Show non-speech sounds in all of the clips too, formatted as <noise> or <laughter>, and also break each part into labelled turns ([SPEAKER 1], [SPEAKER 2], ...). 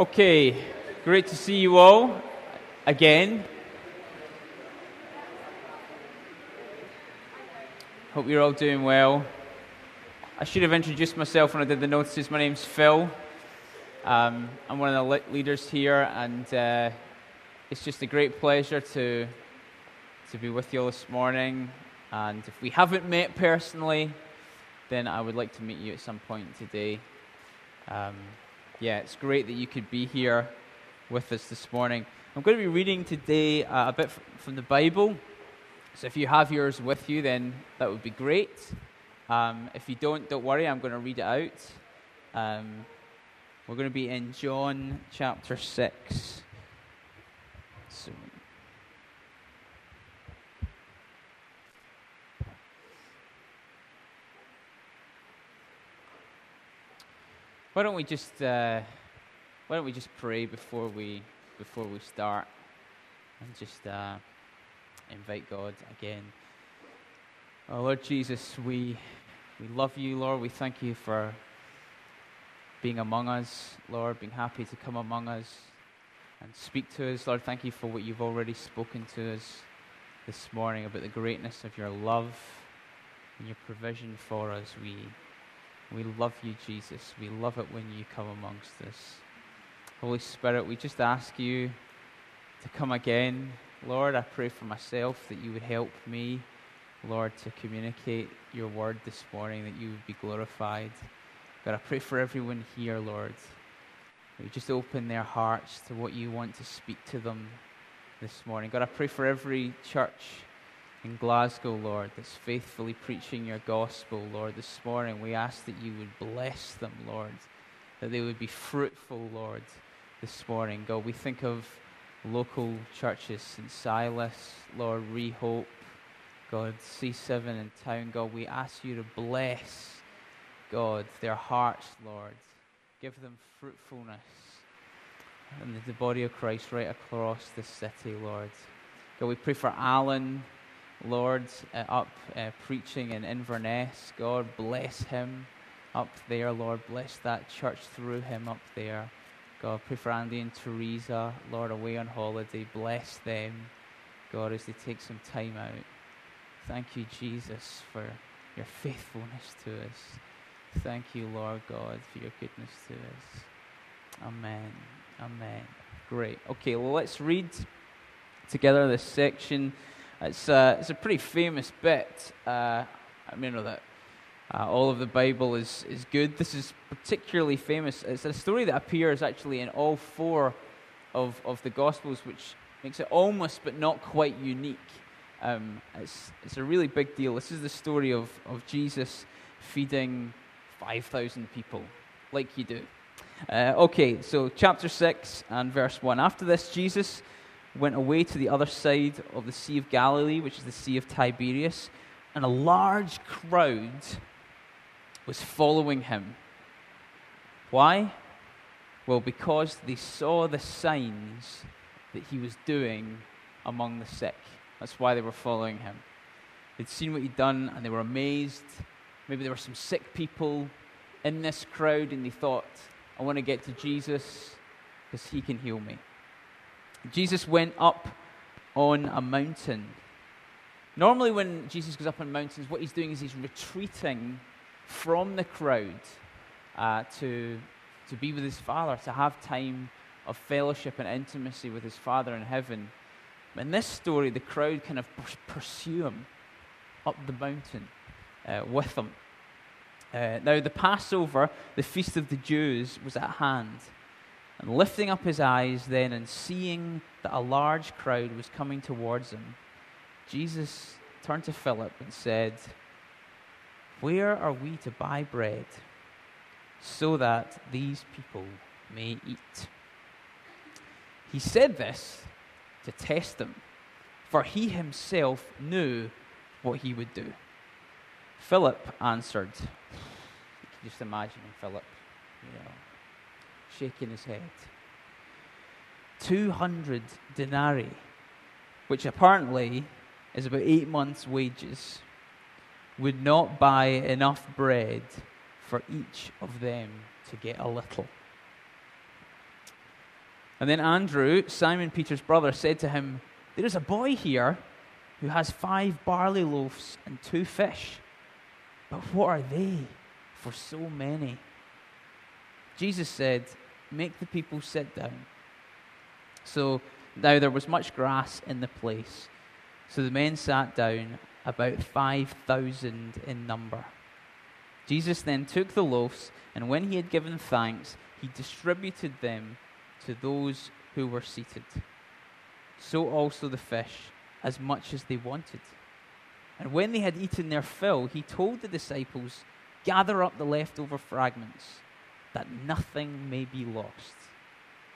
[SPEAKER 1] Okay, great to see you all again. Hope you're all doing well. I should have introduced myself when I did the notices. My name's Phil. Um, I'm one of the leaders here, and uh, it's just a great pleasure to to be with you all this morning. And if we haven't met personally, then I would like to meet you at some point today. Um, yeah, it's great that you could be here with us this morning. I'm going to be reading today uh, a bit from the Bible. So if you have yours with you, then that would be great. Um, if you don't, don't worry, I'm going to read it out. Um, we're going to be in John chapter 6. So, Why don't we just uh, why don't we just pray before we before we start and just uh, invite God again. Oh Lord Jesus, we we love you, Lord. We thank you for being among us, Lord, being happy to come among us and speak to us. Lord, thank you for what you've already spoken to us this morning about the greatness of your love and your provision for us. We we love you, Jesus. We love it when you come amongst us. Holy Spirit, we just ask you to come again. Lord, I pray for myself that you would help me, Lord, to communicate your word this morning, that you would be glorified. God, I pray for everyone here, Lord. That you just open their hearts to what you want to speak to them this morning. God, I pray for every church in Glasgow, Lord, that's faithfully preaching your gospel, Lord, this morning. We ask that you would bless them, Lord, that they would be fruitful, Lord, this morning. God, we think of local churches, St. Silas, Lord, Rehope, God, C7 in town. God, we ask you to bless, God, their hearts, Lord. Give them fruitfulness and the body of Christ right across the city, Lord. God, we pray for Alan. Lord, uh, up uh, preaching in Inverness. God, bless him up there, Lord. Bless that church through him up there. God, pray for Andy and Teresa, Lord, away on holiday. Bless them, God, as they take some time out. Thank you, Jesus, for your faithfulness to us. Thank you, Lord God, for your goodness to us. Amen. Amen. Great. Okay, well, let's read together this section. It's, uh, it's a pretty famous bit. Uh, I mean, know that uh, all of the Bible is, is good. This is particularly famous. It's a story that appears actually in all four of, of the Gospels, which makes it almost but not quite unique. Um, it's, it's a really big deal. This is the story of, of Jesus feeding 5,000 people, like you do. Uh, okay, so chapter 6 and verse 1. After this, Jesus went away to the other side of the Sea of Galilee, which is the Sea of Tiberias, and a large crowd was following him. Why? Well, because they saw the signs that he was doing among the sick. That's why they were following him. They'd seen what he'd done and they were amazed. Maybe there were some sick people in this crowd and they thought, I want to get to Jesus because he can heal me. Jesus went up on a mountain. Normally, when Jesus goes up on mountains, what he's doing is he's retreating from the crowd uh, to, to be with his Father, to have time of fellowship and intimacy with his Father in heaven. In this story, the crowd kind of pursue him up the mountain uh, with him. Uh, now, the Passover, the feast of the Jews, was at hand. And lifting up his eyes then and seeing that a large crowd was coming towards him, Jesus turned to Philip and said, Where are we to buy bread so that these people may eat? He said this to test them, for he himself knew what he would do. Philip answered, You can just imagine Philip, you know shaking his head. 200 denarii, which apparently is about eight months' wages, would not buy enough bread for each of them to get a little. And then Andrew, Simon Peter's brother, said to him, There is a boy here who has five barley loaves and two fish. But what are they for so many? Jesus said, Make the people sit down. So now there was much grass in the place. So the men sat down, about 5,000 in number. Jesus then took the loaves, and when he had given thanks, he distributed them to those who were seated. So also the fish, as much as they wanted. And when they had eaten their fill, he told the disciples, Gather up the leftover fragments, that nothing may be lost.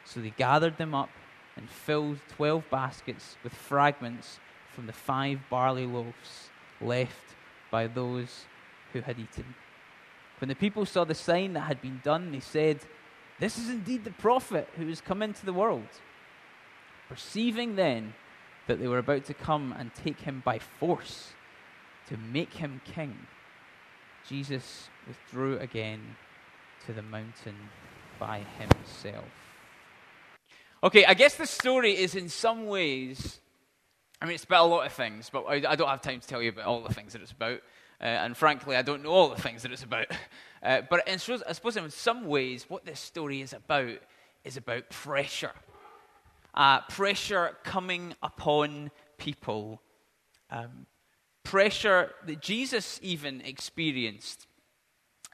[SPEAKER 1] So they gathered them up and filled twelve baskets with fragments from the five barley loaves left by those who had eaten. When the people saw the sign that had been done, they said, This is indeed the prophet who has come into the world. Perceiving then that they were about to come and take him by force to make him king, Jesus withdrew again to the mountain by himself. Okay, I guess the story is in some ways, I mean, it's about a lot of things, but I, I don't have time to tell you about all the things that it's about. Uh, and frankly, I don't know all the things that it's about. <laughs> Uh, but in, I suppose in some ways, what this story is about is about pressure. Uh, pressure coming upon people. Um, pressure that Jesus even experienced.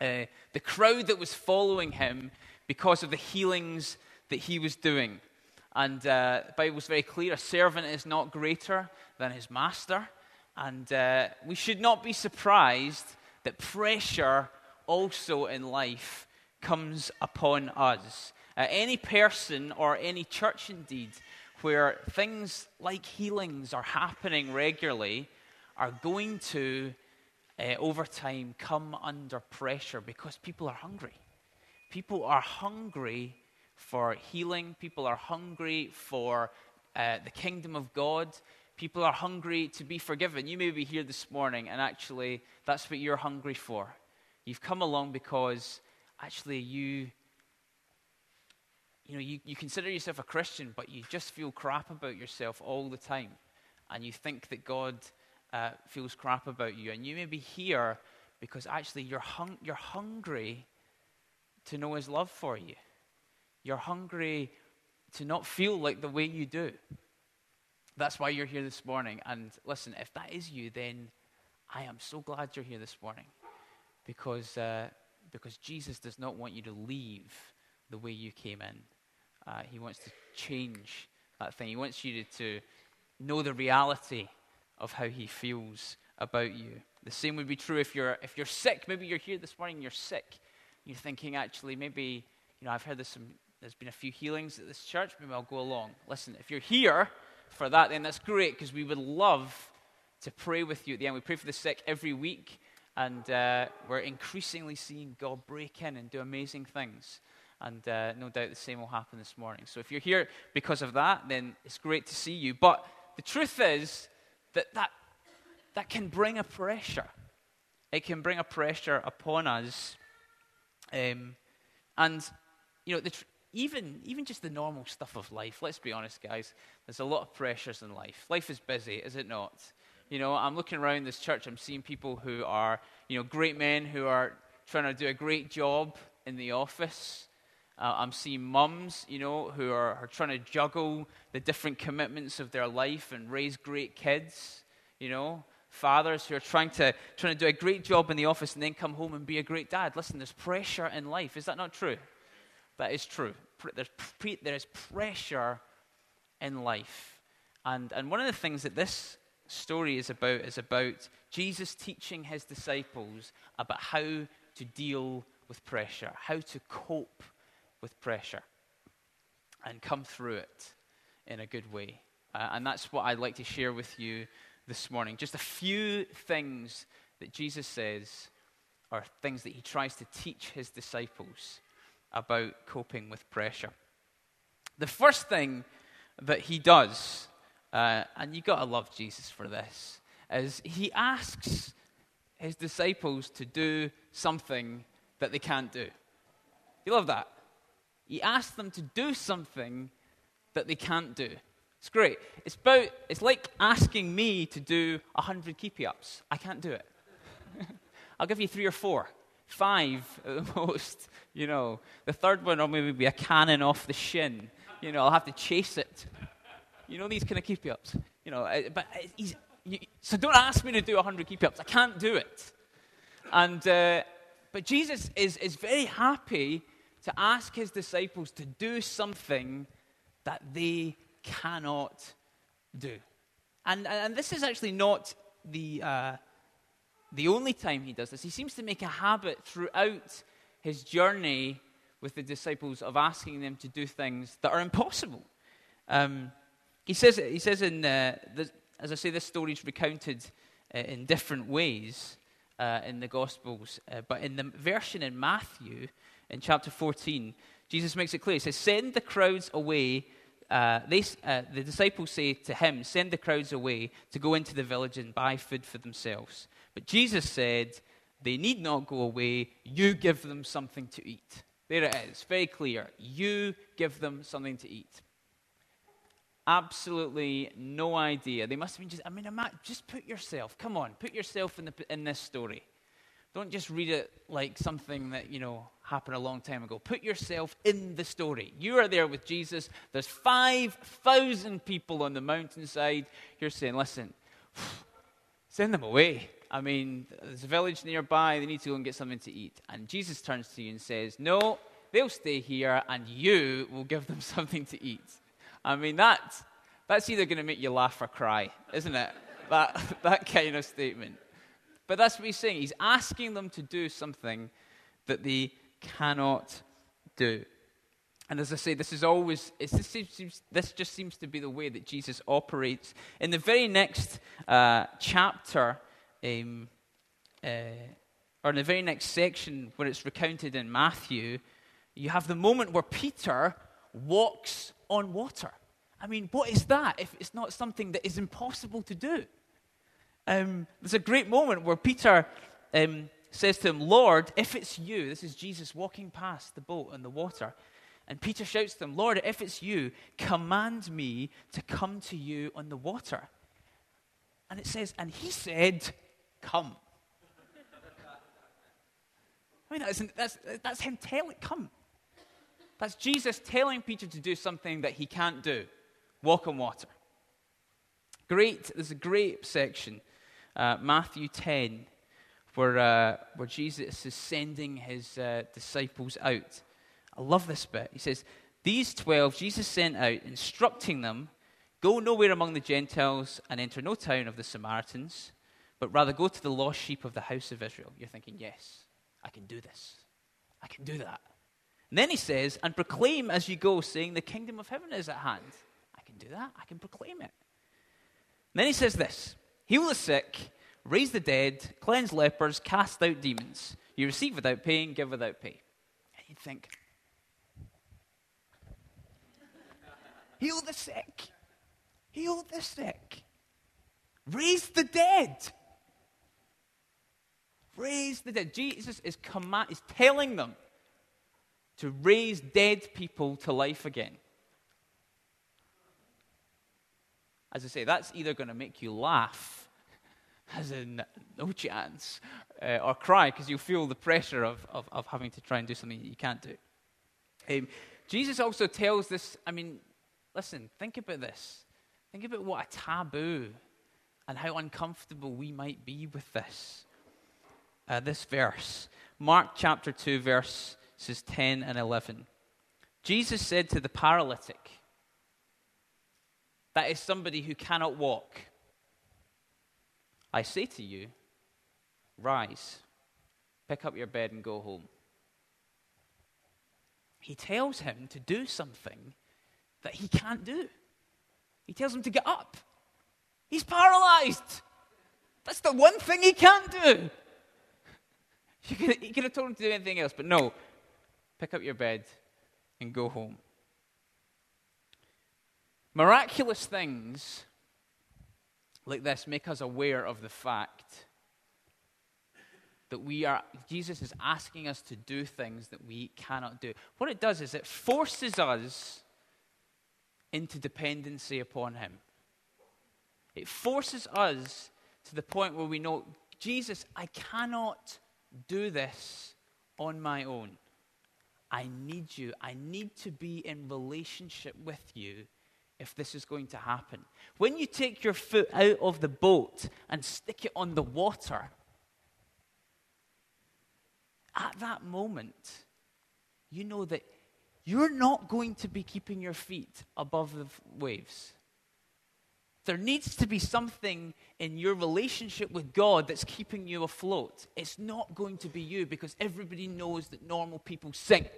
[SPEAKER 1] Uh, the crowd that was following him because of the healings that he was doing. And uh, the Bible is very clear a servant is not greater than his master. And uh, we should not be surprised that pressure also in life comes upon us. Uh, any person or any church, indeed, where things like healings are happening regularly, are going to, uh, over time, come under pressure because people are hungry. People are hungry for healing, people are hungry for uh, the kingdom of God. People are hungry to be forgiven. You may be here this morning, and actually, that's what you're hungry for. You've come along because actually you, you know, you, you consider yourself a Christian, but you just feel crap about yourself all the time. And you think that God uh, feels crap about you. And you may be here because actually you're, hung- you're hungry to know His love for you. You're hungry to not feel like the way you do. That's why you're here this morning. And listen, if that is you, then I am so glad you're here this morning because, uh, because Jesus does not want you to leave the way you came in. Uh, he wants to change that thing. He wants you to, to know the reality of how he feels about you. The same would be true if you're, if you're sick. Maybe you're here this morning, you're sick. You're thinking, actually, maybe, you know, I've heard there's, some, there's been a few healings at this church. Maybe I'll go along. Listen, if you're here for that, then that's great because we would love to pray with you at the end. We pray for the sick every week, and uh, we're increasingly seeing God break in and do amazing things. And uh, no doubt the same will happen this morning. So if you're here because of that, then it's great to see you. But the truth is that that, that can bring a pressure. It can bring a pressure upon us. Um, and, you know, the tr- even, even just the normal stuff of life, let's be honest, guys, there's a lot of pressures in life. Life is busy, is it not? You know, I'm looking around this church, I'm seeing people who are, you know, great men who are trying to do a great job in the office. Uh, I'm seeing mums, you know, who are, are trying to juggle the different commitments of their life and raise great kids, you know. Fathers who are trying to, trying to do a great job in the office and then come home and be a great dad. Listen, there's pressure in life. Is that not true? That is true. There's, there is pressure in life. And, and one of the things that this story is about is about Jesus teaching his disciples about how to deal with pressure, how to cope with pressure and come through it in a good way. Uh, and that's what I'd like to share with you this morning. Just a few things that Jesus says are things that he tries to teach his disciples about coping with pressure. The first thing that he does, uh, and you've got to love Jesus for this, is he asks his disciples to do something that they can't do. You love that? He asks them to do something that they can't do. It's great. It's, about, it's like asking me to do 100 keepy ups. I can't do it. <laughs> I'll give you three or four, five at the <laughs> most. You know, the third one will maybe be a cannon off the shin. You know, I'll have to chase it. You know these kind of keepy ups. You know, but he's, you, so don't ask me to do 100 keepy ups. I can't do it. And, uh, but Jesus is, is very happy to ask his disciples to do something that they cannot do. And, and this is actually not the, uh, the only time he does this. He seems to make a habit throughout his journey with the disciples of asking them to do things that are impossible. Um, he, says, he says in, uh, the, as I say, this story is recounted uh, in different ways uh, in the Gospels, uh, but in the version in Matthew, in chapter 14, Jesus makes it clear. He says, Send the crowds away. Uh, they, uh, the disciples say to him, Send the crowds away to go into the village and buy food for themselves. But Jesus said, They need not go away. You give them something to eat. There it is, very clear. You give them something to eat. Absolutely no idea. They must have been just, I mean, just put yourself, come on, put yourself in, the, in this story. Don't just read it like something that, you know, happened a long time ago. Put yourself in the story. You are there with Jesus. There's 5,000 people on the mountainside. You're saying, listen, <sighs> send them away. I mean, there's a village nearby. They need to go and get something to eat. And Jesus turns to you and says, no, they'll stay here and you will give them <laughs> something to eat. I mean, that, that's either going to make you laugh or cry, isn't it? That, <laughs> that kind of statement. But that's what he's saying. He's asking them to do something that they cannot do. And as I say, this is always, this, just seems to be the way that Jesus operates. In the very next uh, chapter, um, uh, or in the very next section where it's recounted in Matthew, you have the moment where Peter walks on water. I mean, what is that if it's not something that is impossible to do? Um, there's a great moment where Peter um, says to him, Lord, if it's you, this is Jesus walking past the boat on the water. And Peter shouts to him, Lord, if it's you, command me to come to you on the water. And it says, and he said, Come. I mean, that's, that's, that's him telling, Come. That's Jesus telling Peter to do something that he can't do walk on water. Great, there's a great section uh, Matthew 10, where, uh, where Jesus is sending his uh, disciples out. I love this bit. He says, These 12 Jesus sent out, instructing them, Go nowhere among the Gentiles and enter no town of the Samaritans, but rather go to the lost sheep of the house of Israel. You're thinking, Yes, I can do this. I can do that. And then he says, And proclaim as you go, saying, The kingdom of heaven is at hand. I can do that. I can proclaim it. And then he says this heal the sick, raise the dead, cleanse lepers, cast out demons. You receive without paying, give without pay. And you'd think, heal the sick, heal the sick, raise the dead. Raise the dead. Jesus is, command, is telling them to raise dead people to life again. As I say, that's either going to make you laugh, as in no chance, uh, or cry because you feel the pressure of, of, of, having to try and do something that you can't do. Um, Jesus also tells this I mean, listen, think about this. Think about what a taboo and how uncomfortable we might be with this. Uh, this verse, Mark chapter 2, verses 10 and 11. Jesus said to the paralytic, that is somebody who cannot walk. I say to you, rise, pick up your bed, and go home. He tells him to do something that he can't do. He tells him to get up. He's paralyzed. That's the one thing he can't do. <laughs> He could, could have told him to do anything else, but no. Pick up your bed and go home. Miraculous things like this make us aware of the fact that we are, Jesus is asking us to do things that we cannot do. What it does is it forces us into dependency upon Him. It forces us to the point where we know, Jesus, I cannot do this on my own. I need you. I need to be in relationship with you if this is going to happen. When you take your foot out of the boat and stick it on the water, at that moment, you know that you're not going to be keeping your feet above the waves. There needs to be something in your relationship with God that's keeping you afloat. It's not going to be you because everybody knows that normal people sink.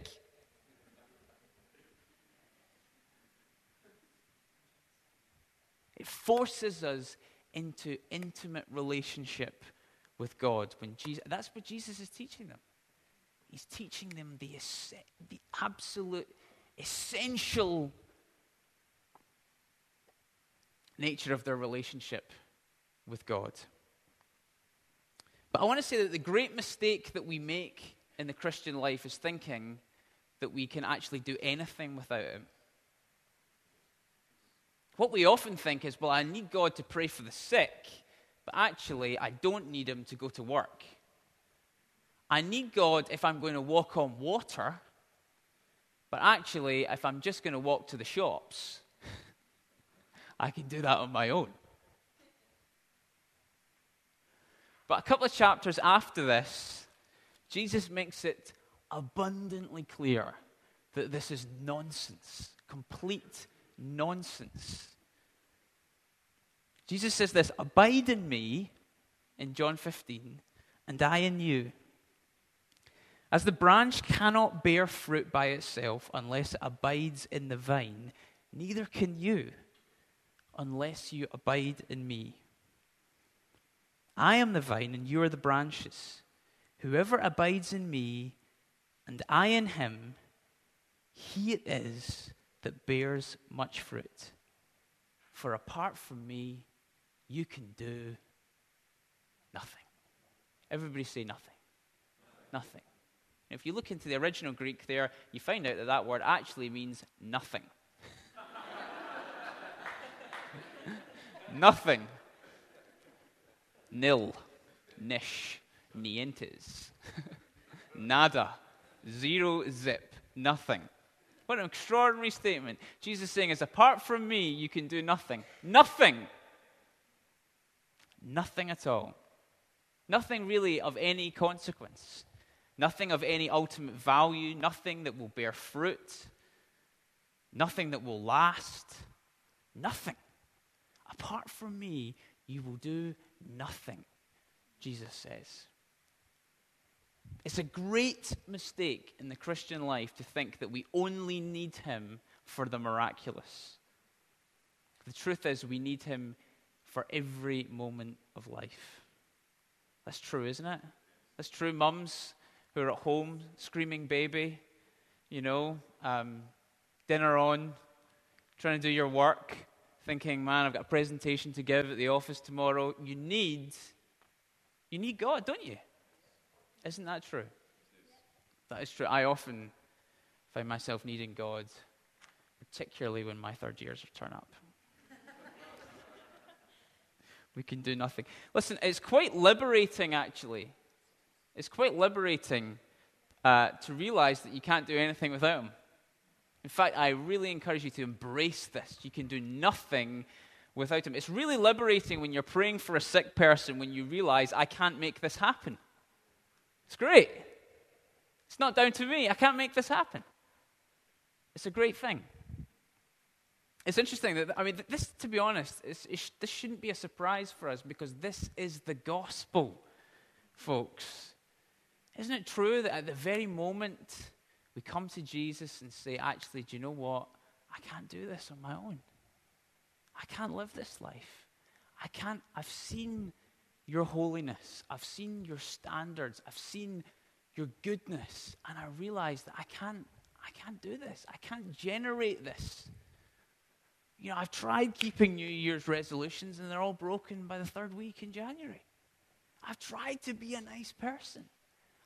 [SPEAKER 1] It forces us into intimate relationship with God. When Jesus, that's what Jesus is teaching them. He's teaching them the, the absolute essential nature of their relationship with God. But I want to say that the great mistake that we make in the Christian life is thinking that we can actually do anything without Him. What we often think is, well, I need God to pray for the sick, but actually, I don't need Him to go to work. I need God if I'm going to walk on water, but actually, if I'm just going to walk to the shops, <laughs> I can do that on my own. But a couple of chapters after this, Jesus makes it abundantly clear that this is nonsense, complete nonsense. Jesus says this Abide in me, in John 15, and I in you. As the branch cannot bear fruit by itself unless it abides in the vine, neither can you unless you abide in me. I am the vine, and you are the branches. Whoever abides in me, and I in him, he it is that bears much fruit. For apart from me, you can do nothing. Everybody say nothing. Nothing. If you look into the original Greek there, you find out that that word actually means nothing. <laughs> Nothing. Nil. Nish. Nientes. <laughs> Nada. Zero zip. Nothing. What an extraordinary statement. Jesus saying is, apart from me, you can do nothing. Nothing. Nothing at all. Nothing really of any consequence. Nothing of any ultimate value. Nothing that will bear fruit. Nothing that will last. Nothing. Apart from me, you will do nothing, Jesus says. It's a great mistake in the Christian life to think that we only need Him for the miraculous. The truth is, we need Him for every moment of life. That's true, isn't it? That's true, mums who are at home screaming baby, you know, um, dinner on, trying to do your work, thinking, man, I've got a presentation to give at the office tomorrow. You need, you need God, don't you? Isn't that true? That is true. I often find myself needing God, particularly when my third years turn up. <laughs> we can do nothing. Listen, it's quite liberating, actually. It's quite liberating uh, to realize that you can't do anything without Him. In fact, I really encourage you to embrace this. You can do nothing without Him. It's really liberating when you're praying for a sick person when you realize, I can't make this happen. It's great. It's not down to me. I can't make this happen. It's a great thing. It's interesting that, I mean, this, to be honest, this shouldn't be a surprise for us because this is the gospel, folks. Isn't it true that at the very moment we come to Jesus and say, actually, do you know what? I can't do this on my own. I can't live this life. I can't, I've seen your holiness. I've seen your standards. I've seen your goodness. And I realize that I can't, I can't do this. I can't generate this. You know, I've tried keeping New Year's resolutions and they're all broken by the third week in January. I've tried to be a nice person.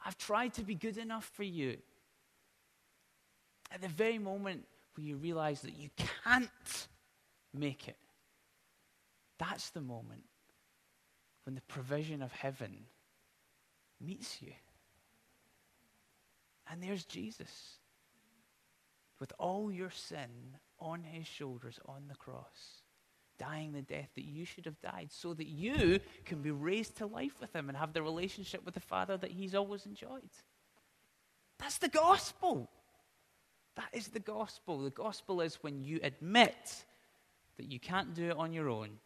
[SPEAKER 1] I've tried to be good enough for you at the very moment where you realize that you can't make it, that's the moment when the provision of heaven meets you. And there's Jesus with all your sin on his shoulders on the cross, dying the death that you should have died, so that you can be raised to life with him and have the relationship with the Father that he's always enjoyed. That's the gospel. That is the gospel. The gospel is when you admit that you can't do it on your own,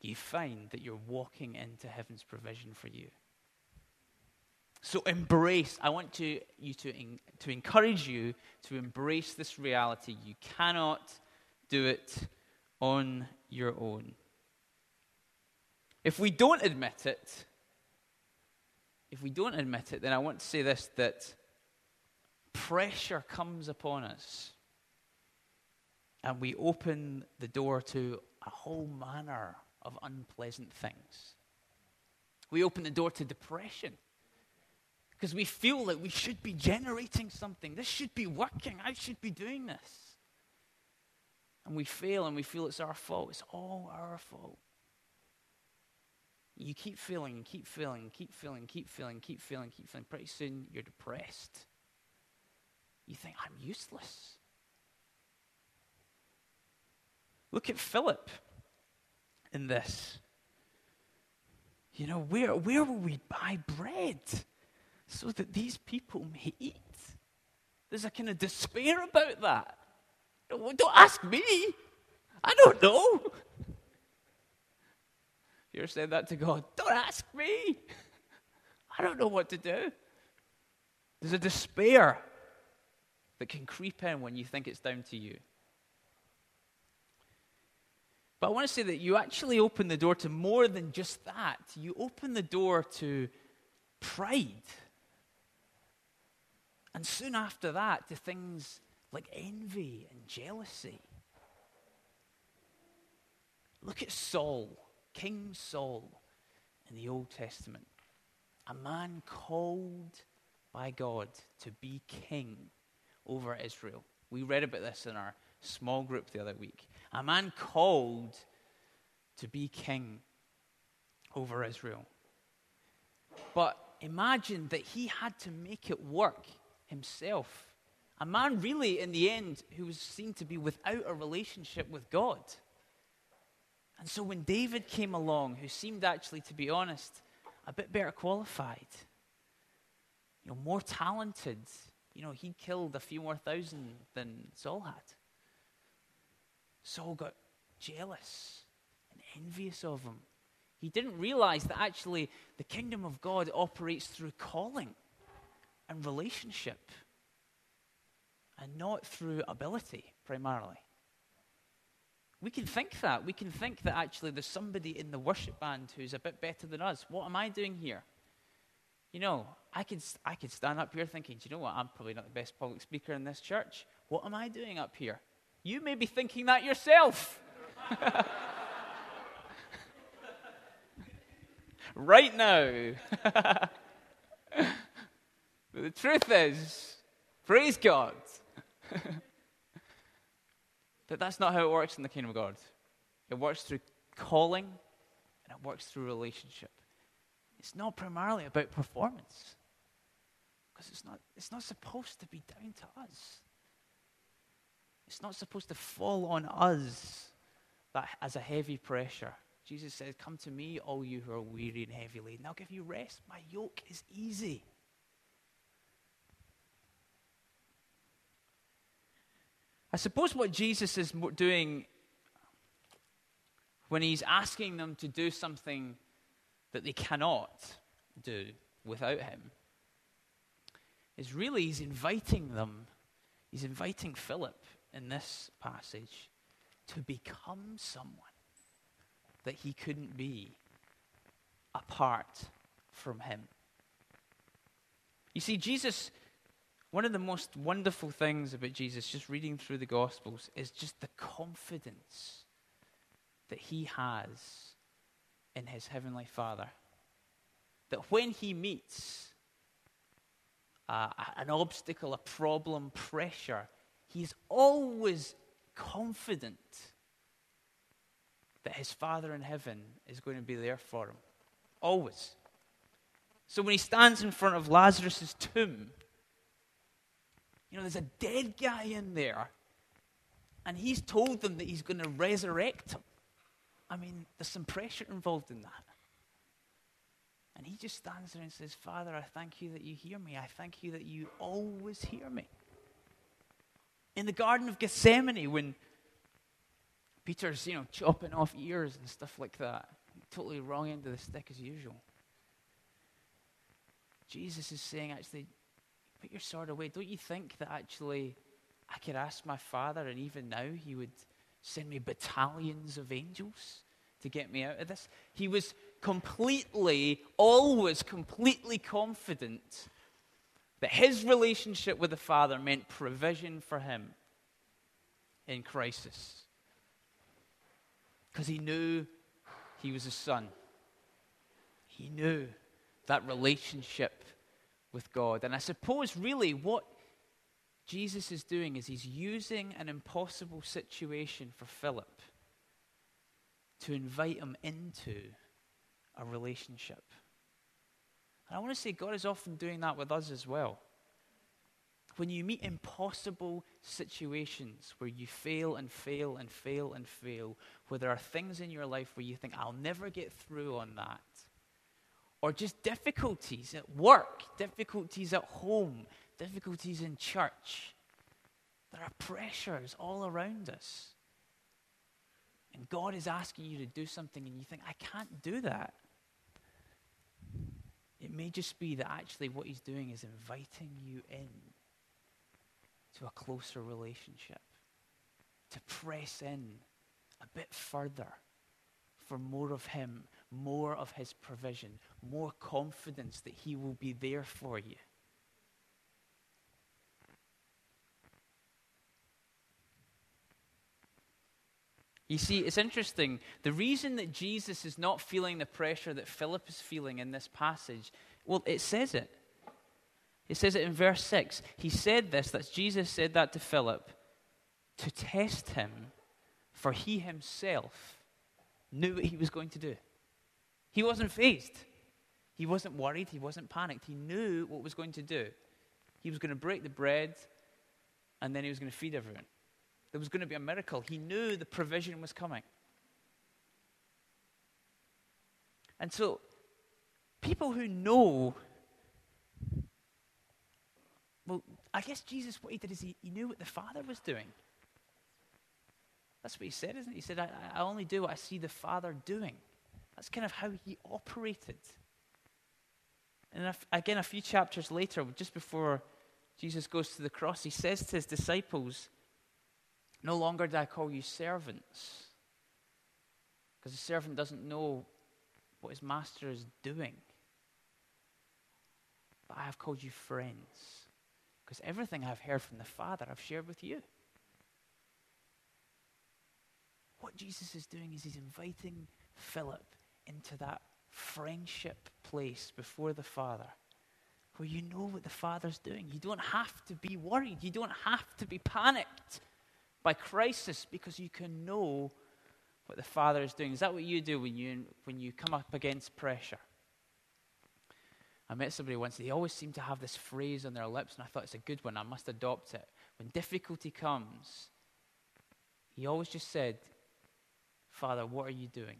[SPEAKER 1] you find that you're walking into heaven's provision for you. So embrace, I want to, you to, to encourage you to embrace this reality. You cannot do it on your own. If we don't admit it, if we don't admit it, then I want to say this that pressure comes upon us and we open the door to a whole manner of unpleasant things. We open the door to depression because we feel that we should be generating something. This should be working. I should be doing this. And we fail and we feel it's our fault. It's all our fault. You keep feeling, and keep feeling, keep feeling, keep feeling, keep feeling, keep feeling. Pretty soon you're depressed. You think, I'm useless. Look at Philip in this. You know, where, where will we buy bread so that these people may eat? There's a kind of despair about that. Don't, don't ask me. I don't know. You're saying that to God. Don't ask me. I don't know what to do. There's a despair that can creep in when you think it's down to you. But I want to say that you actually open the door to more than just that. You open the door to pride. And soon after that, to things like envy and jealousy. Look at Saul, King Saul in the Old Testament. A man called by God to be king over Israel. We read about this in our small group the other week. A man called to be king over Israel. But imagine that he had to make it work himself. A man, really, in the end, who was seen to be without a relationship with God. And so when David came along, who seemed actually, to be honest, a bit better qualified, you know, more talented, you know, he killed a few more thousand than Saul had. Saul got jealous and envious of him. He didn't realize that actually the kingdom of God operates through calling and relationship and not through ability primarily. We can think that. We can think that actually there's somebody in the worship band who's a bit better than us. What am I doing here? You know, I could, I could stand up here thinking, do you know what? I'm probably not the best public speaker in this church. What am I doing up here? You may be thinking that yourself. <laughs> right now. <laughs> but the truth is, praise God, <laughs> that that's not how it works in the kingdom of God. It works through calling and it works through relationship. It's not primarily about performance because it's not, it's not supposed to be down to us. It's not supposed to fall on us that as a heavy pressure. Jesus says, Come to me, all you who are weary and heavy laden. I'll give you rest. My yoke is easy. I suppose what Jesus is doing when he's asking them to do something that they cannot do without him is really he's inviting them, he's inviting Philip in this passage to become someone that he couldn't be apart from him. You see, Jesus, one of the most wonderful things about Jesus, just reading through the Gospels, is just the confidence that he has in his heavenly Father. That when he meets uh, an obstacle, a problem, pressure, he's always confident that his Father in heaven is going to be there for him. Always. So when he stands in front of Lazarus' tomb, you know, there's a dead guy in there, and he's told them that he's going to resurrect him. I mean, there's some pressure involved in that. And he just stands there and says, Father, I thank you that you hear me. I thank you that you always hear me. In the Garden of Gethsemane, when Peter's, you know, chopping off ears and stuff like that, totally wrong end of the stick as usual. Jesus is saying, actually, put your sword away. Don't you think that actually I could ask my Father, and even now he would send me battalions of angels to get me out of this? He was completely, always completely confident that his relationship with the Father meant provision for him in crisis. Because he knew he was a son. He knew that relationship with God. And I suppose, really, what Jesus is doing is he's using an impossible situation for Philip to invite him into a relationship. And I want to say God is often doing that with us as well. When you meet impossible situations where you fail and fail and fail and fail, where there are things in your life where you think, I'll never get through on that, or just difficulties at work, difficulties at home, difficulties in church, there are pressures all around us. And God is asking you to do something, and you think, I can't do that. It may just be that actually what he's doing is inviting you in to a closer relationship, to press in a bit further for more of him, more of his provision, more confidence that he will be there for you. You see, it's interesting. The reason that Jesus is not feeling the pressure that Philip is feeling in this passage, well, it says it. It says it in verse 6. He said this, that Jesus said that to Philip to test him, for he himself knew what he was going to do. He wasn't fazed. He wasn't worried. He wasn't panicked. He knew what was going to do. He was going to break the bread, and then he was going to feed everyone. There was going to be a miracle. He knew the provision was coming. And so, people who know, well, I guess Jesus, what he did is he, he knew what the Father was doing. That's what he said, isn't it? He said, I, I only do what I see the Father doing. That's kind of how he operated. And again, a few chapters later, just before Jesus goes to the cross, he says to his disciples, no longer do I call you servants, because the servant doesn't know what his master is doing. But I have called you friends, because everything I've heard from the Father I've shared with you. What Jesus is doing is he's inviting Philip into that friendship place before the Father where you know what the Father's doing. You don't have to be worried, you don't have to be panicked by crisis because you can know what the Father is doing. Is that what you do when you, when you come up against pressure? I met somebody once, they always seem to have this phrase on their lips, and I thought it's a good one. I must adopt it. When difficulty comes, he always just said, Father, what are you doing?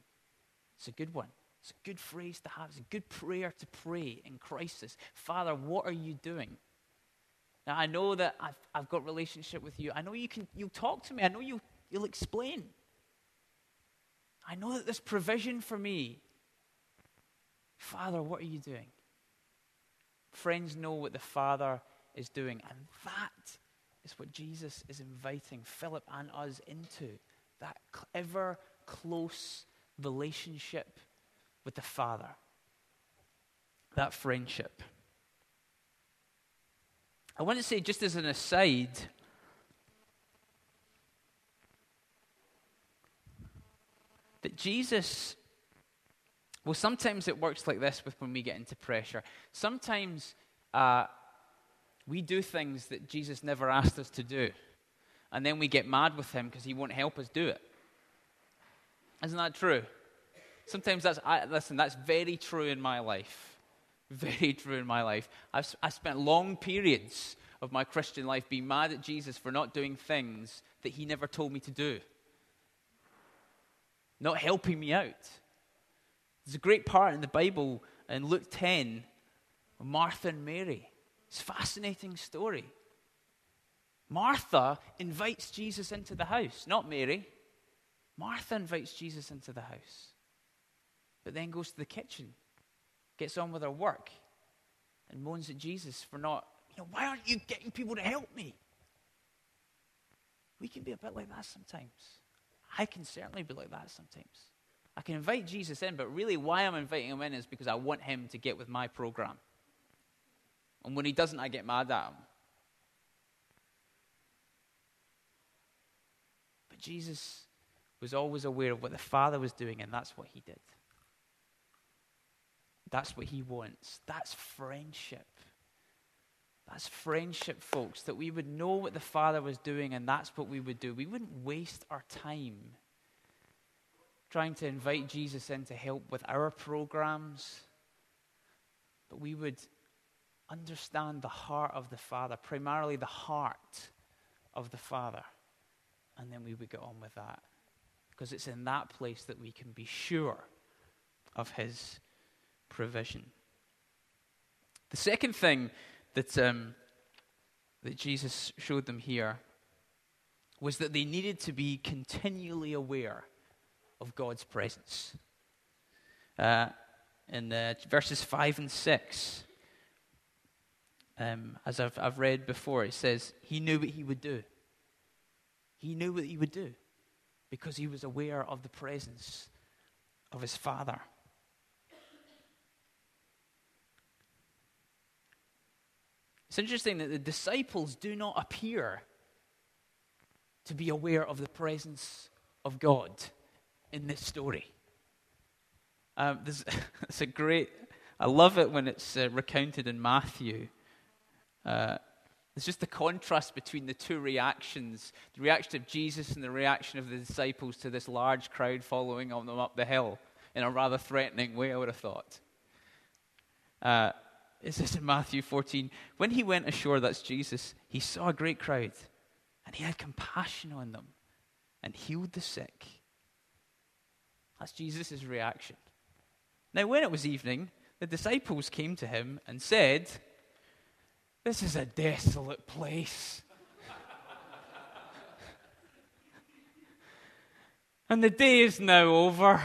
[SPEAKER 1] It's a good one. It's a good phrase to have. It's a good prayer to pray in crisis. Father, what are you doing? Now, I know that I've, I've got relationship with you. I know you can, you'll talk to me. I know you, you'll explain. I know that there's provision for me. Father, what are you doing? Friends know what the Father is doing. And that is what Jesus is inviting Philip and us into that ever close relationship with the Father, that friendship. I want to say, just as an aside, that Jesus, well, sometimes it works like this with when we get into pressure. Sometimes uh, we do things that Jesus never asked us to do. and then we get mad with him because he won't help us do it. Isn't that true? Sometimes that's, I, listen, that's very true in my life. Very true in my life. I've, I spent long periods of my Christian life being mad at Jesus for not doing things that he never told me to do, not helping me out. There's a great part in the Bible in Luke 10 Martha and Mary. It's a fascinating story. Martha invites Jesus into the house, not Mary. Martha invites Jesus into the house, but then goes to the kitchen, gets on with her work, and moans at Jesus for not, you know, why aren't you getting people to help me? We can be a bit like that sometimes. I can certainly be like that sometimes. I can invite Jesus in, but really, why I'm inviting him in is because I want him to get with my program. And when he doesn't, I get mad at him. But Jesus was always aware of what the Father was doing, and that's what he did. That's what he wants. That's friendship. That's friendship, folks, that we would know what the Father was doing, and that's what we would do. We wouldn't waste our time trying to invite Jesus in to help with our programs, but we would understand the heart of the Father, primarily the heart of the Father, and then we would get on with that. Because it's in that place that we can be sure of His provision. The second thing that, um, that Jesus showed them here was that they needed to be continually aware of God's presence. Uh, in uh, verses 5 and 6, um, as I've, I've read before, it says, He knew what He would do. He knew what He would do because He was aware of the presence of His Father. It's interesting that the disciples do not appear to be aware of the presence of God in this story. Um, <laughs> it's a great, I love it when it's uh, recounted in Matthew. Uh, it's just the contrast between the two reactions the reaction of Jesus and the reaction of the disciples to this large crowd following on them up the hill in a rather threatening way, I would have thought. Uh, it says in Matthew 14, when he went ashore, that's Jesus, he saw a great crowd and he had compassion on them and healed the sick that's Jesus' reaction. Now, when it was evening, the disciples came to him and said, This is a desolate place. <laughs> and the day is now over.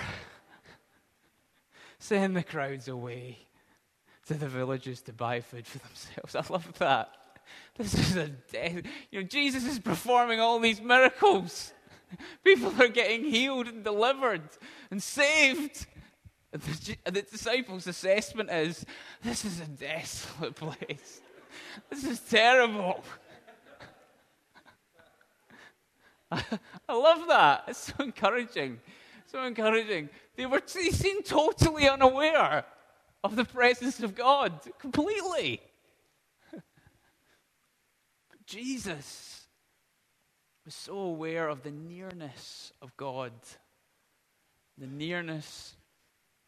[SPEAKER 1] Send the crowds away to the villages to buy food for themselves. <laughs> I love that. This is a death. You know, Jesus is performing all these miracles. People are getting healed and delivered and saved. And the, the disciples' assessment is this is a desolate place. This is terrible. I, <laughs> I love that. It's so encouraging. So encouraging. They were they seemed totally unaware of the presence of God completely. But <laughs> Jesus was so aware of the nearness of God, the nearness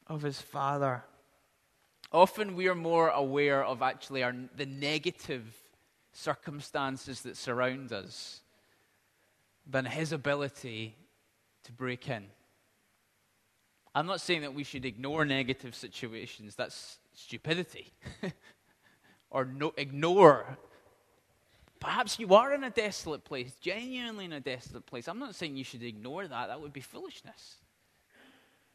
[SPEAKER 1] of his Father. Often we are more aware of actually our, the negative circumstances that surround us than his ability to break in. I'm not saying that we should ignore negative situations, that's stupidity. <laughs> or no, ignore Perhaps you are in a desolate place, genuinely in a desolate place. I'm not saying you should ignore that, that would be foolishness.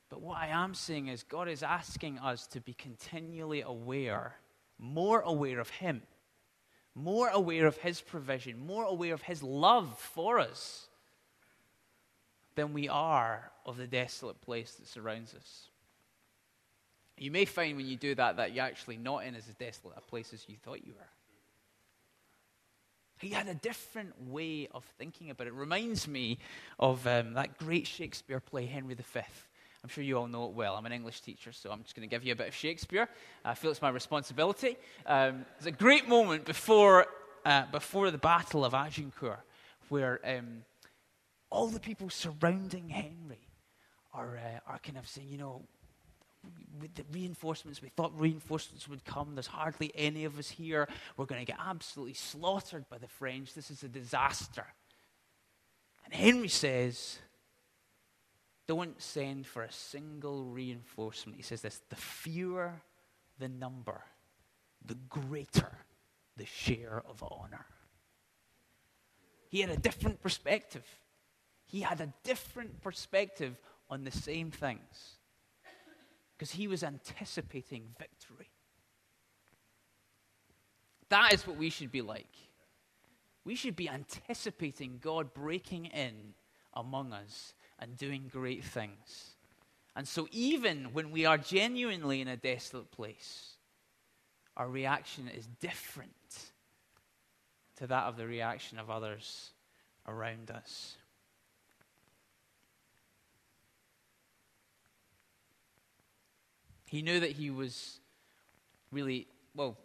[SPEAKER 1] But what I am saying is, God is asking us to be continually aware, more aware of Him, more aware of His provision, more aware of His love for us than we are of the desolate place that surrounds us. You may find when you do that that you're actually not in as desolate a place as you thought you were. He had a different way of thinking about it. it reminds me of um, that great Shakespeare play, Henry V. I'm sure you all know it well. I'm an English teacher, so I'm just going to give you a bit of Shakespeare. I feel it's my responsibility. Um, it's a great moment before, uh, before the Battle of Agincourt where um, all the people surrounding Henry are, uh, are kind of saying, you know, with the reinforcements, we thought reinforcements would come. There's hardly any of us here. We're going to get absolutely slaughtered by the French. This is a disaster. And Henry says, don't send for a single reinforcement. He says this the fewer the number, the greater the share of honor. He had a different perspective. He had a different perspective on the same things because he was anticipating victory. That is what we should be like. We should be anticipating God breaking in among us and doing great things. And so, even when we are genuinely in a desolate place, our reaction is different to that of the reaction of others around us. He knew that he was really, well,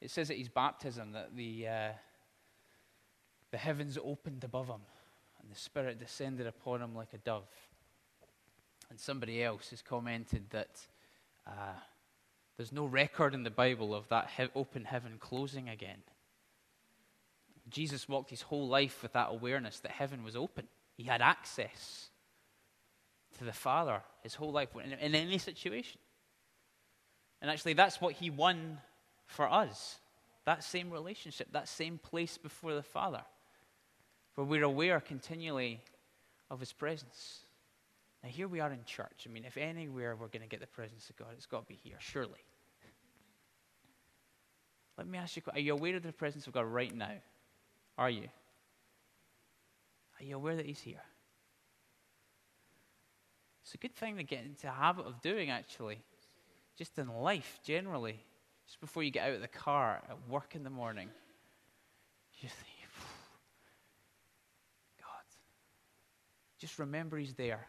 [SPEAKER 1] it says at his baptism that the, uh, the heavens opened above him and the Spirit descended upon him like a dove. And somebody else has commented that uh, there's no record in the Bible of that he- open heaven closing again. Jesus walked his whole life with that awareness that heaven was open. He had access to the Father his whole life in, in any situation. And actually, that's what he won for us that same relationship, that same place before the Father, where we're aware continually of his presence. Now, here we are in church. I mean, if anywhere we're going to get the presence of God, it's got to be here, surely. Let me ask you are you aware of the presence of God right now? Are you? Are you aware that He's here? It's a good thing to get into a habit of doing, actually just in life generally, just before you get out of the car at work in the morning, you think, <sighs> God, just remember He's there.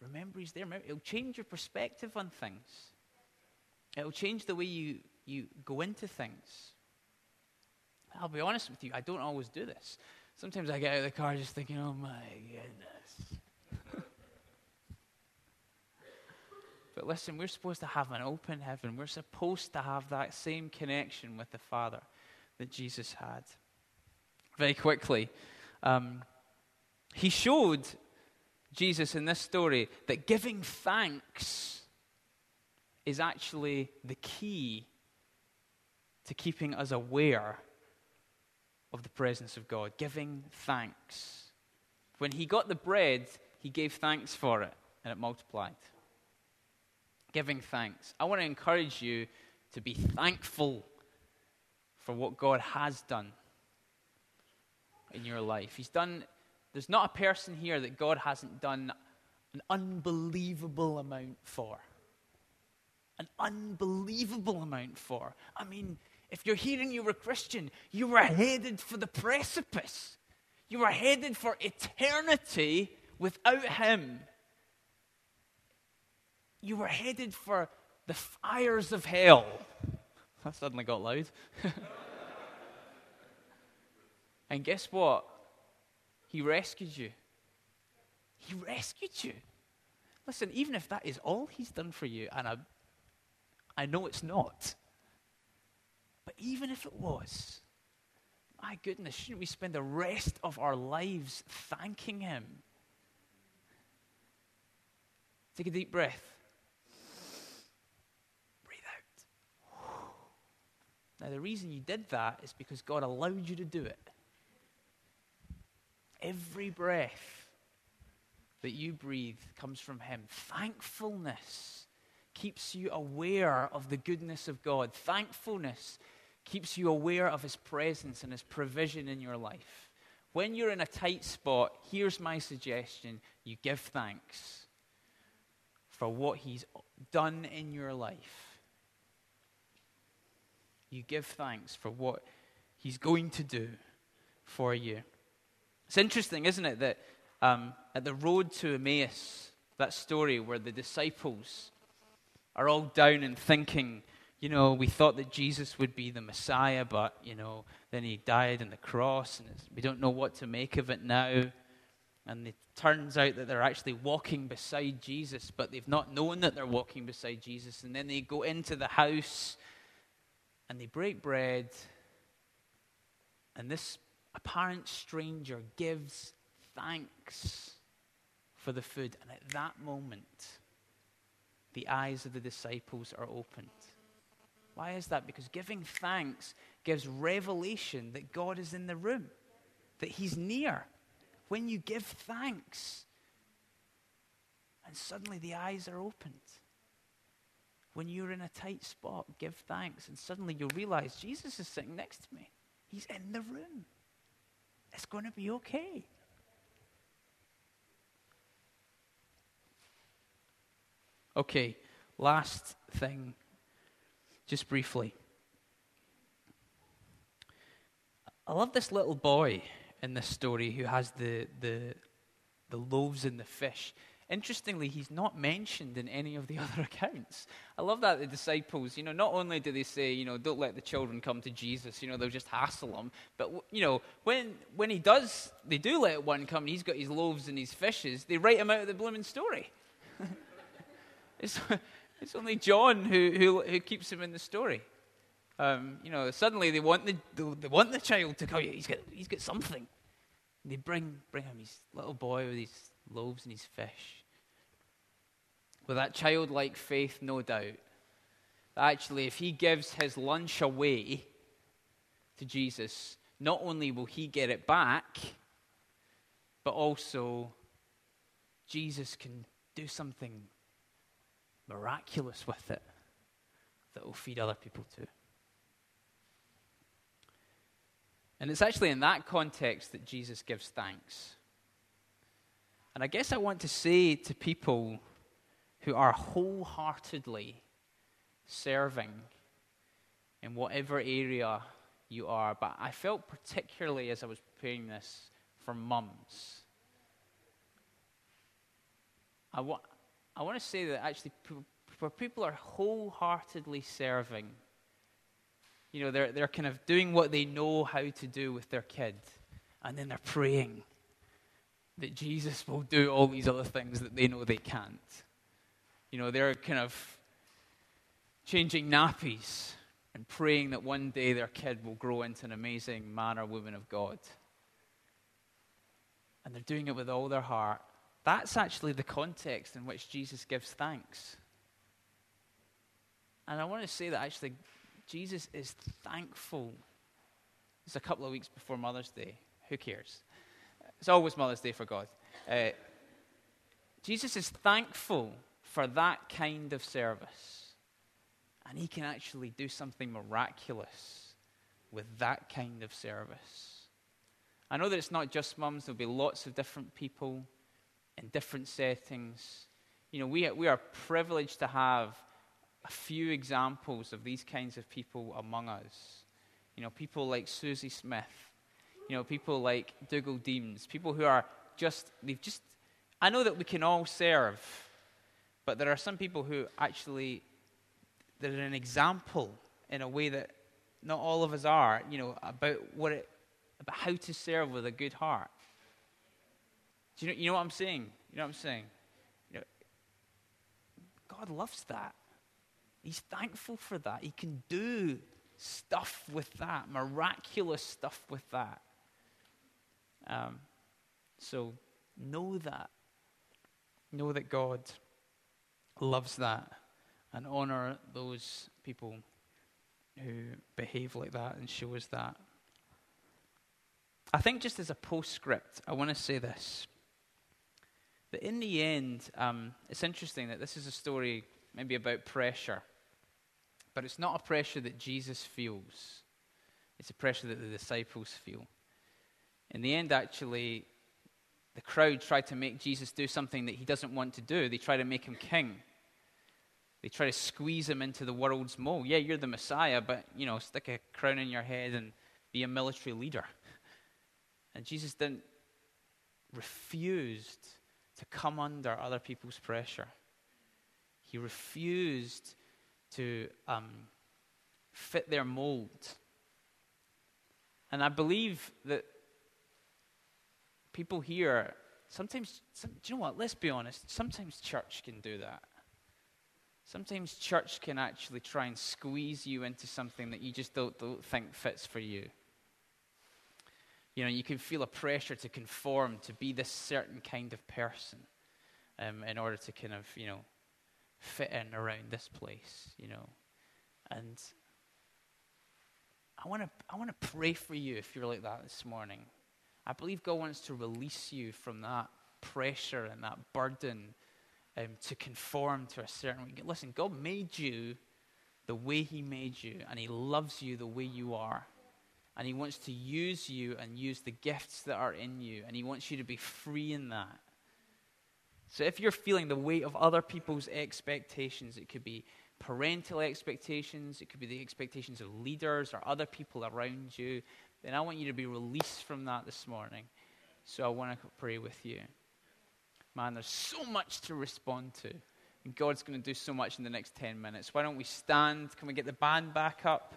[SPEAKER 1] Remember He's there. It'll change your perspective on things. It'll change the way you, you go into things. I'll be honest with you, I don't always do this. Sometimes I get out of the car just thinking, oh my goodness. But listen, we're supposed to have an open heaven. We're supposed to have that same connection with the Father that Jesus had. Very quickly, um, he showed Jesus in this story that giving thanks is actually the key to keeping us aware of the presence of God. Giving thanks. When he got the bread, he gave thanks for it, and it multiplied giving thanks. I want to encourage you to be thankful for what God has done in your life. He's done, there's not a person here that God hasn't done an unbelievable amount for. An unbelievable amount for. I mean, if you're here and you were Christian, you were headed for the precipice. You were headed for eternity without Him you were headed for the fires of hell. <laughs> That suddenly got loud. <laughs> and guess what? He rescued you. He rescued you. Listen, even if that is all he's done for you, and I, I know it's not, but even if it was, my goodness, shouldn't we spend the rest of our lives thanking him? Take a deep breath. Now, the reason you did that is because God allowed you to do it. Every breath that you breathe comes from Him. Thankfulness keeps you aware of the goodness of God. Thankfulness keeps you aware of His presence and His provision in your life. When you're in a tight spot, here's my suggestion you give thanks for what He's done in your life you give thanks for what He's going to do for you. It's interesting, isn't it, that um, at the road to Emmaus, that story where the disciples are all down and thinking, you know, we thought that Jesus would be the Messiah, but, you know, then he died on the cross, and we don't know what to make of it now. And it turns out that they're actually walking beside Jesus, but they've not known that they're walking beside Jesus. And then they go into the house and they break bread, and this apparent stranger gives thanks for the food. And at that moment, the eyes of the disciples are opened. Why is that? Because giving thanks gives revelation that God is in the room, that He's near. When you give thanks, and suddenly the eyes are opened. When you're in a tight spot, give thanks, and suddenly you'll realize Jesus is sitting next to me. He's in the room. It's going to be okay. Okay, last thing just briefly. I love this little boy in this story who has the, the, the loaves and the fish. Interestingly, he's not mentioned in any of the <laughs> other accounts. I love that the disciples, you know, not only do they say, you know, don't let the children come to Jesus, you know, they'll just hassle them, but, you know, when, when he does, they do let one come, he's got his loaves and his fishes, they write him out of the blooming story. <laughs> it's, it's only John who, who, who keeps him in the story. Um, you know, suddenly they want the, they want the child to come. He's got, he's got something. And they bring, bring him his little boy with his loaves and his fish. With that childlike faith, no doubt, that actually, if he gives his lunch away to Jesus, not only will he get it back, but also Jesus can do something miraculous with it that will feed other people too. And it's actually in that context that Jesus gives thanks. And I guess I want to say to people who are wholeheartedly serving in whatever area you are, but I felt particularly as I was preparing this for mums. I, wa- I want to say that actually, where people are wholeheartedly serving, you know, they're, they're kind of doing what they know how to do with their kid, and then they're praying that Jesus will do all these other things that they know they can't. You know, they're kind of changing nappies and praying that one day their kid will grow into an amazing man or woman of God. And they're doing it with all their heart that's actually the context in which Jesus gives thanks. And I want to say that actually, Jesus is thankful. It's a couple of weeks before Mother's Day. Who cares? It's always Mother's Day for God. Uh, Jesus is thankful for that kind of service. And he can actually do something miraculous with that kind of service. I know that it's not just mums, there'll be lots of different people in different settings. You know, we, we are privileged to have a few examples of these kinds of people among us. You know, people like Susie Smith, you know, people like Dougal Deems, people who are just, they've just, I know that we can all serve, but there are some people who actually, they're an example in a way that not all of us are, you know, about what it, about how to serve with a good heart. Do you know, you know what I'm saying? You know what I'm saying? You know, God loves that. He's thankful for that. He can do stuff with that, miraculous stuff with that. Um, so know that. Know that God loves that and honor those people who behave like that and show us that. I think, just as a postscript, I want to say this. That in the end, um, it's interesting that this is a story maybe about pressure, but it's not a pressure that Jesus feels, it's a pressure that the disciples feel. In the end, actually, the crowd try to make Jesus do something that he doesn't want to do. They try to make him king. They try to squeeze him into the world's mold. Yeah, you're the Messiah, but, you know, stick a crown in your head and be a military leader. <laughs> And Jesus didn't refused to come under other people's pressure. He refused to um, fit their mold. And I believe that people here, sometimes, some, do you know what? Let's be honest. Sometimes church can do that. Sometimes church can actually try and squeeze you into something that you just don't, don't think fits for you. You know, you can feel a pressure to conform, to be this certain kind of person um, in order to kind of, you know, fit in around this place, you know. And I want to I want to pray for you if you're like that this morning. I believe God wants to release you from that pressure and that burden um, to conform to a certain way. Listen, God made you the way He made you, and He loves you the way you are. And He wants to use you and use the gifts that are in you, and He wants you to be free in that. So if you're feeling the weight of other people's expectations, it could be parental expectations, it could be the expectations of leaders or other people around you, then I want you to be released from that this morning. So I want to pray with you. Man, there's so much to respond to. And God's going to do so much in the next 10 minutes. Why don't we stand? Can we get the band back up?